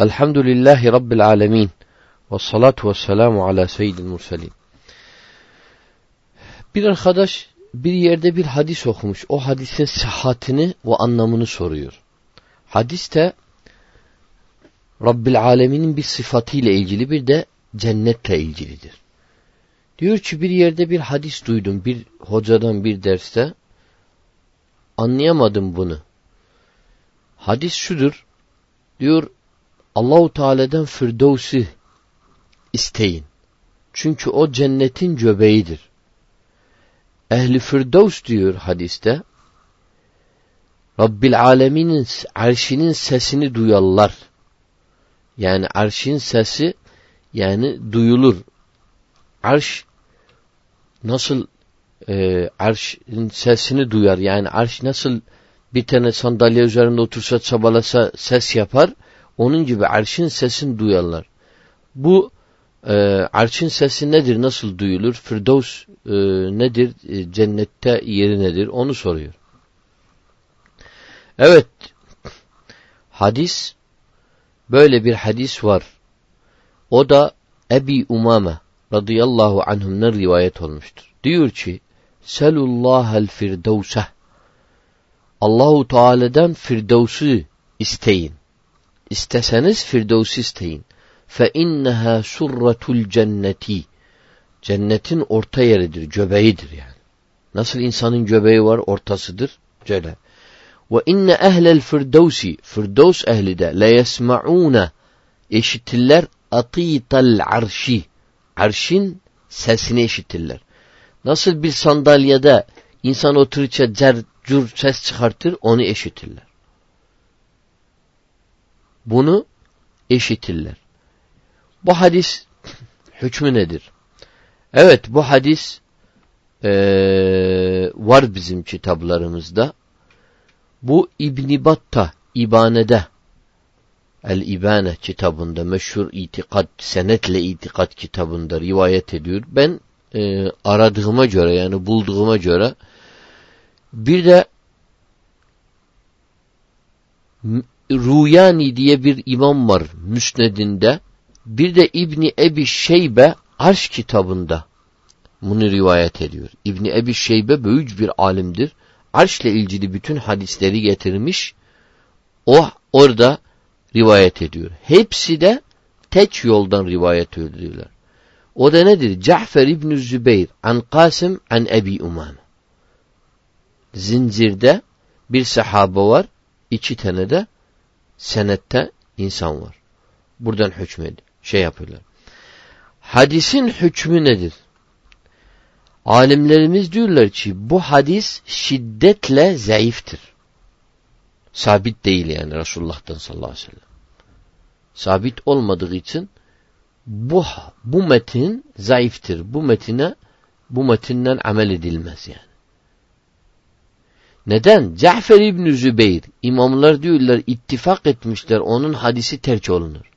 Elhamdülillahi Rabbil alemin. Ve salatu ve selamu ala seyyidil murselin. Bir arkadaş bir yerde bir hadis okumuş. O hadisin sıhhatini ve anlamını soruyor. Hadis de Rabbil aleminin bir sıfatıyla ilgili bir de cennetle ilgilidir. Diyor ki bir yerde bir hadis duydum bir hocadan bir derste. Anlayamadım bunu. Hadis şudur. Diyor Allahu Teala'dan Firdevs'i isteyin. Çünkü o cennetin göbeğidir. Ehli Firdevs diyor hadiste. Rabbil Alemin'in arşinin sesini duyarlar. Yani arşin sesi yani duyulur. Arş nasıl e, arşın sesini duyar. Yani arş nasıl bir tane sandalye üzerinde otursa çabalasa ses yapar. Onun gibi arşın sesini duyarlar. Bu e, arşın sesi nedir, nasıl duyulur? Firdevs e, nedir, e, cennette yeri nedir? Onu soruyor. Evet, hadis, böyle bir hadis var. O da Ebi Umame radıyallahu anhum'dan rivayet olmuştur. Diyor ki, Selullahel firdevseh Allahu Teala'dan Firdevs'ü isteyin. İsteseniz Firdevs'ü isteyin. Fe inneha surratul cenneti. Cennetin orta yeridir, göbeğidir yani. Nasıl insanın göbeği var, ortasıdır. Böyle. Ve inne ehlel firdevsi, firdevs ehli de le yesma'une eşitirler atital arşi. Arşin sesini eşitirler. Nasıl bir sandalyede insan otururça cer ses çıkartır onu eşitirler. Bunu eşitirler. Bu hadis hükmü nedir? Evet bu hadis ee, var bizim kitaplarımızda. Bu İbn Batta İbane'de El-İbane kitabında meşhur itikat, senetle itikat kitabında rivayet ediyor. Ben e, aradığıma göre yani bulduğuma göre bir de Ruyani diye bir imam var Müsned'inde. Bir de İbni Ebi Şeybe Arş kitabında bunu rivayet ediyor. İbni Ebi Şeybe büyük bir alimdir. Arş ile ilgili bütün hadisleri getirmiş. O orada rivayet ediyor. Hepsi de tek yoldan rivayet ediyorlar. O da nedir? Cafer İbn Zübeyir an Kasım an Ebi Umame. Zincirde bir sahaba var, iki tane de senette insan var. Buradan hükmedi. Şey yapıyorlar. Hadisin hükmü nedir? Alimlerimiz diyorlar ki bu hadis şiddetle zayıftır. Sabit değil yani Resulullah'tan sallallahu aleyhi ve sellem. Sabit olmadığı için bu bu metin zayıftır. Bu metine bu metinden amel edilmez yani. Neden? Cafer İbn Zübeyir imamlar diyorlar ittifak etmişler onun hadisi terk olunur.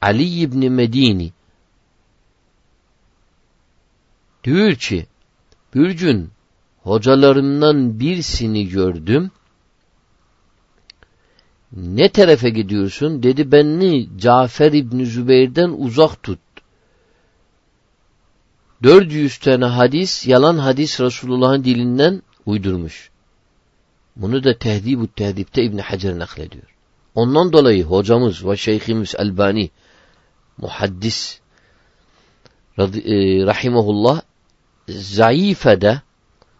Ali İbni Medini diyor ki bir gün hocalarımdan birisini gördüm. Ne tarafa gidiyorsun? Dedi beni Cafer İbni Zübeyir'den uzak tut. 400 tane hadis, yalan hadis Resulullah'ın dilinden uydurmuş. Bunu da Tehdib-ü Tehdib'te İbn Hacer naklediyor. Ondan dolayı hocamız ve şeyhimiz Elbani muhaddis e, rahimahullah zayıfede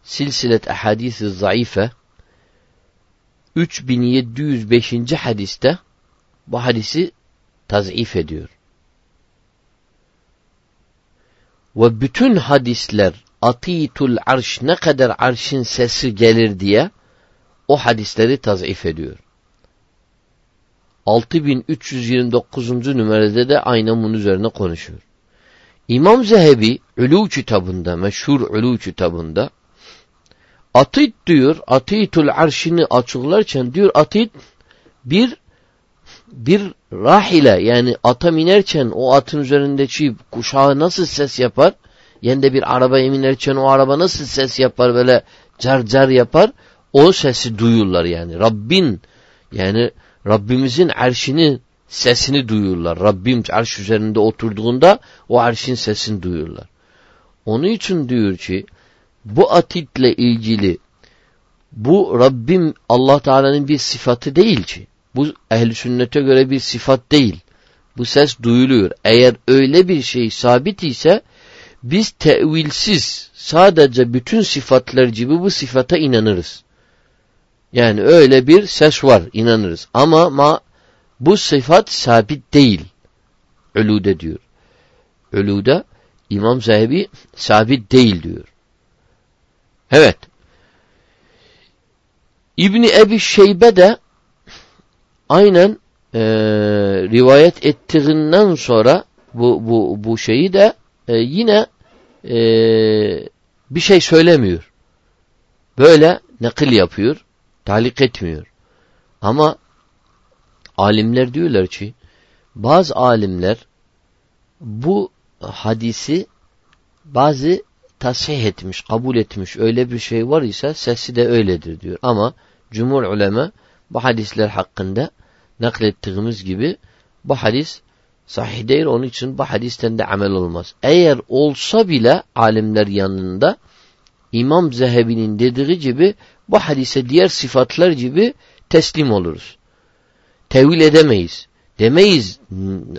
silsilet ahadisi zayıfe 3705. hadiste bu hadisi tazif ediyor. Ve bütün hadisler atitul arş ne kadar arşın sesi gelir diye o hadisleri tazif ediyor. 6329. numarada da aynen bunun üzerine konuşuyor. İmam Zehebi Ulu kitabında, meşhur Ulu kitabında atit diyor, atitul arşini açıklarken diyor atit bir bir rahile yani ata minerken o atın üzerindeki kuşağı nasıl ses yapar? Yani de bir arabaya minerken o araba nasıl ses yapar böyle car car yapar? O sesi duyurlar yani. Rabbin yani Rabbimizin arşini sesini duyuyorlar. Rabbim arş üzerinde oturduğunda o arşin sesini duyuyorlar. Onun için diyor ki bu atitle ilgili bu Rabbim Allah Teala'nın bir sıfatı değil ki. Bu ehli sünnete göre bir sıfat değil. Bu ses duyuluyor. Eğer öyle bir şey sabit ise biz tevilsiz sadece bütün sıfatlar gibi bu sıfata inanırız. Yani öyle bir ses var inanırız. Ama ma, bu sıfat sabit değil. Ölüde diyor. Ölüde İmam Zehebi sabit değil diyor. Evet. İbni Ebi Şeybe de aynen e, rivayet ettiğinden sonra bu, bu, bu şeyi de e, yine e, bir şey söylemiyor. Böyle nakil yapıyor. Talik etmiyor. Ama alimler diyorlar ki bazı alimler bu hadisi bazı tasih etmiş, kabul etmiş öyle bir şey var ise sesi de öyledir diyor. Ama cumhur ulema bu hadisler hakkında naklettiğimiz gibi bu hadis sahih değil onun için bu hadisten de amel olmaz. Eğer olsa bile alimler yanında İmam Zehebi'nin dediği gibi bu hadise diğer sıfatlar gibi teslim oluruz. Tevil edemeyiz. Demeyiz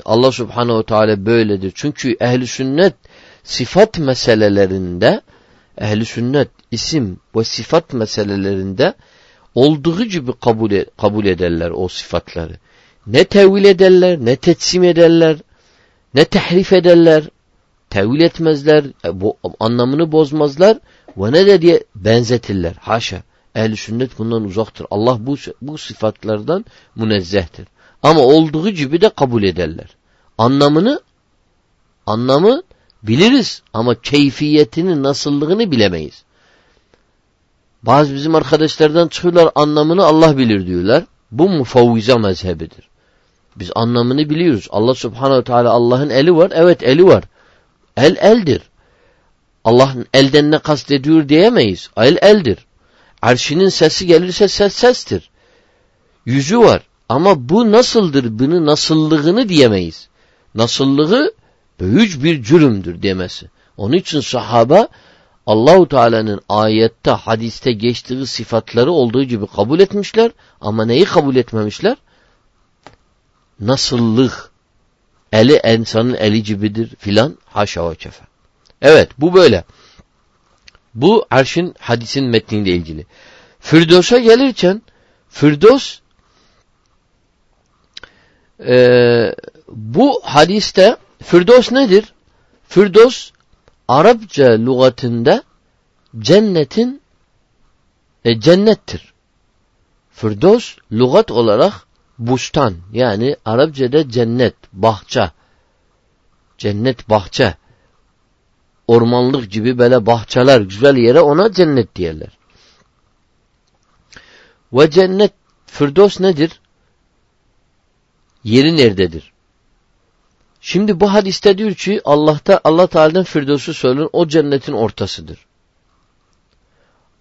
Allah subhanehu teala böyledir. Çünkü ehli sünnet sıfat meselelerinde ehli sünnet isim ve sıfat meselelerinde olduğu gibi kabul, e, kabul ederler o sıfatları. Ne tevil ederler, ne tetsim ederler, ne tehrif ederler, tevil etmezler, e, bu, anlamını bozmazlar ve ne de diye benzetirler. Haşa. Ehl-i sünnet bundan uzaktır. Allah bu, bu sıfatlardan münezzehtir. Ama olduğu gibi de kabul ederler. Anlamını anlamı biliriz ama keyfiyetini, nasıllığını bilemeyiz. Bazı bizim arkadaşlardan çıkıyorlar anlamını Allah bilir diyorlar. Bu mufavvize mezhebidir. Biz anlamını biliyoruz. Allah subhanehu teala Allah'ın eli var. Evet eli var. El eldir. Allah'ın elden ne kastediyor diyemeyiz. El eldir. Arşinin sesi gelirse ses sestir. Yüzü var. Ama bu nasıldır? Bunu nasıllığını diyemeyiz. Nasıllığı büyük bir cürümdür demesi. Onun için sahaba Allahu Teala'nın ayette, hadiste geçtiği sıfatları olduğu gibi kabul etmişler ama neyi kabul etmemişler? Nasıllık, eli insanın eli gibidir filan haşa ve kefe. Evet bu böyle. Bu arşın hadisin metniyle ilgili. Firdos'a gelirken Firdos e, bu hadiste Firdos nedir? Firdos Arapça lügatında cennetin e, cennettir. Firdos lügat olarak bustan yani Arapçada cennet, bahçe. Cennet bahçe ormanlık gibi böyle bahçeler, güzel yere ona cennet diyorlar. Ve cennet, Firdos nedir? Yeri nerededir? Şimdi bu hadiste diyor ki Allah'ta Allah Teala'dan Firdos'u söylenir o cennetin ortasıdır.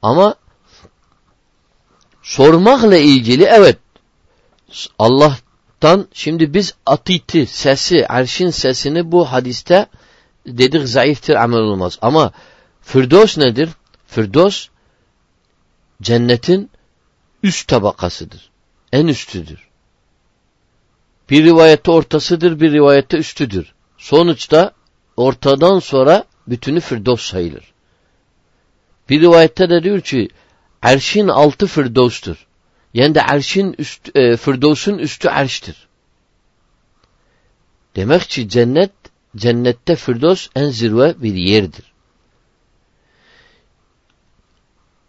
Ama sormakla ilgili evet Allah'tan şimdi biz atiti sesi, arşin sesini bu hadiste dedik zayıftır amel olmaz. Ama Firdos nedir? Firdos cennetin üst tabakasıdır. En üstüdür. Bir rivayette ortasıdır, bir rivayette üstüdür. Sonuçta ortadan sonra bütünü Firdos sayılır. Bir rivayette de diyor ki erşin altı Firdos'tur. Yani de erşin üst, e, Firdos'un üstü erştir. Demek ki cennet Cennette Firdos en zirve bir yerdir.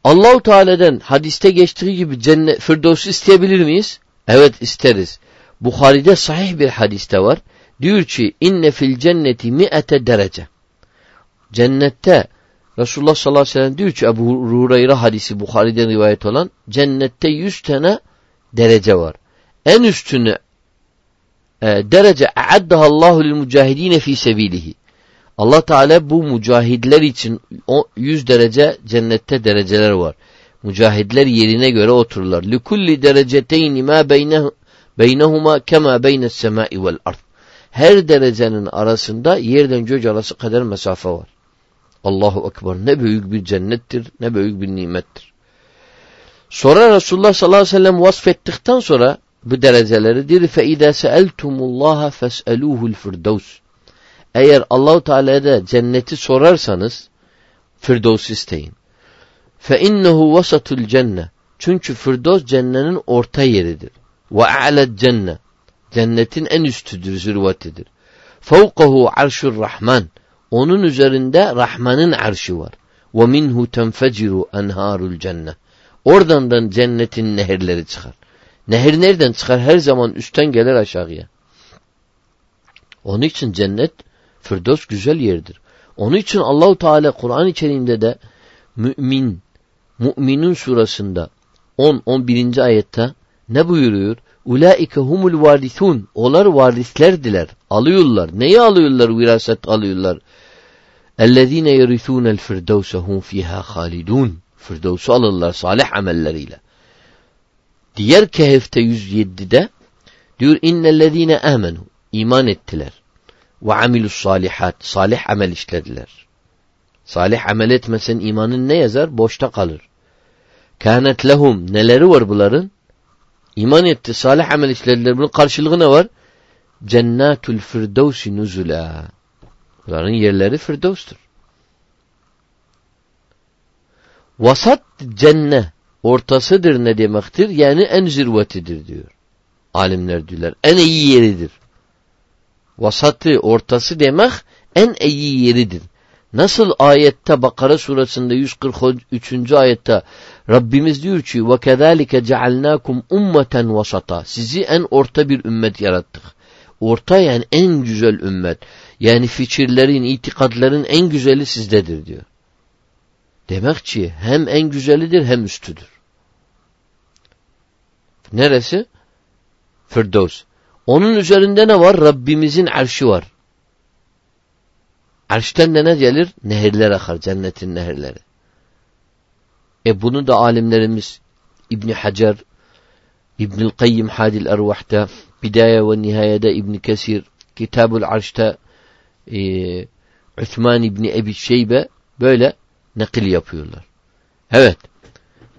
Allahu Teala'dan hadiste geçtiği gibi cennet Firdos'u isteyebilir miyiz? Evet isteriz. Bukhari'de sahih bir hadiste var. Diyor ki inne fil cenneti mi'ete derece. Cennette Resulullah sallallahu aleyhi ve sellem diyor ki Ebu Hureyre hadisi Bukhari'den rivayet olan cennette yüz tane derece var. En üstünü e, derece e'addaha Allahu lil mücahidine fi sebilihi. Allah Teala bu mücahidler için 100 derece cennette dereceler var. Mücahidler yerine göre otururlar. Likulli dereceteyni ma beyne Beynehuma kema beynes semai vel ard. Her derecenin arasında yerden göç arası kadar mesafe var. Allahu Ekber. Ne büyük bir cennettir, ne büyük bir nimettir. Sonra Resulullah sallallahu aleyhi ve sellem vasfettikten sonra bu dereceleri dir fe ida sa'altumullaha fas'aluhu'l firdevs. Eğer Allahu Teala'da cenneti sorarsanız Firdevs isteyin. Fe innehu vasatul cenne. Çünkü Firdevs cennenin orta yeridir. Ve a'led cenne. Cennetin en üstüdür, zirvetidir. Fevkahu arşur rahman. Onun üzerinde Rahman'ın arşı var. Ve minhu tenfeciru enharul cenne. Oradan da cennetin nehirleri çıkar. Nehir nereden çıkar? Her zaman üstten gelir aşağıya. Onun için cennet Firdevs güzel yerdir. Onun için Allahu Teala Kur'an-ı Kerim'de de mümin Müminun surasında 10 11. ayette ne buyuruyor? Ulaike humul varisun. Onlar varislerdiler. Alıyorlar. Neyi alıyorlar? Viraset alıyorlar. Ellezine yerithunel firdevse hum fiha halidun. Firdevs'u alırlar salih amelleriyle. Diğer Kehf'te 107'de diyor innellezine amenu. iman ettiler. Ve amilus salihat. Salih amel işlediler. Salih amel etmesen imanın ne yazar? Boşta kalır. Kânet lehum. Neleri var bunların? İman etti, salih amel işlediler. Bunun karşılığı ne var? Cennetul firdevsi nuzula. Bunların yerleri firdevstur. Vasat cenne ortasıdır ne demektir? Yani en zirvetidir diyor. Alimler diyorlar. En iyi yeridir. Vasatı, ortası demek en iyi yeridir. Nasıl ayette Bakara surasında 143. ayette Rabbimiz diyor ki ve kezalike cealnakum ummeten vasata. Sizi en orta bir ümmet yarattık. Orta yani en güzel ümmet. Yani fikirlerin, itikadların en güzeli sizdedir diyor. Demek ki hem en güzelidir hem üstüdür. Neresi? Firdevs. Onun üzerinde ne var? Rabbimizin arşı var. Arşten de ne gelir? Nehirler akar, cennetin nehirleri. E bunu da alimlerimiz İbni Hacer, İbnül Kayyim Hadil Ervah'ta, Bidaye ve Nihayede İbni Kesir, Kitabul Arş'ta e, Üthman İbni Ebi Şeybe böyle nakil yapıyorlar. Evet.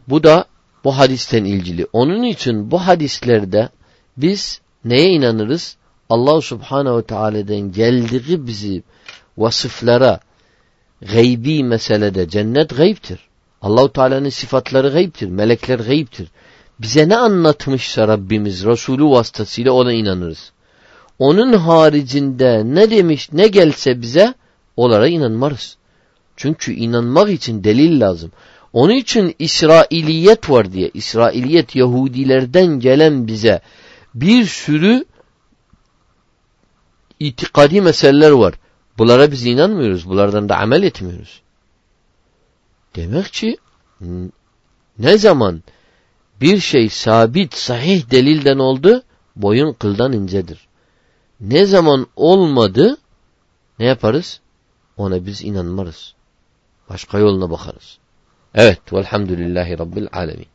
Bu da bu hadisten ilgili. Onun için bu hadislerde biz neye inanırız? Allah Subhanahu ve Teala'dan geldiği bizi vasıflara gaybi meselede cennet gayiptir. Allahu Teala'nın sıfatları gayiptir, melekler gayiptir. Bize ne anlatmışsa Rabbimiz Resulü vasıtasıyla ona inanırız. Onun haricinde ne demiş ne gelse bize onlara inanmarız. Çünkü inanmak için delil lazım. Onun için İsrailiyet var diye. İsrailiyet Yahudilerden gelen bize bir sürü itikadi meseleler var. Bunlara biz inanmıyoruz. Bunlardan da amel etmiyoruz. Demek ki ne zaman bir şey sabit, sahih delilden oldu, boyun kıldan incedir. Ne zaman olmadı, ne yaparız? Ona biz inanmarız. Başka yoluna bakarız. Evet, velhamdülillahi rabbil alemin.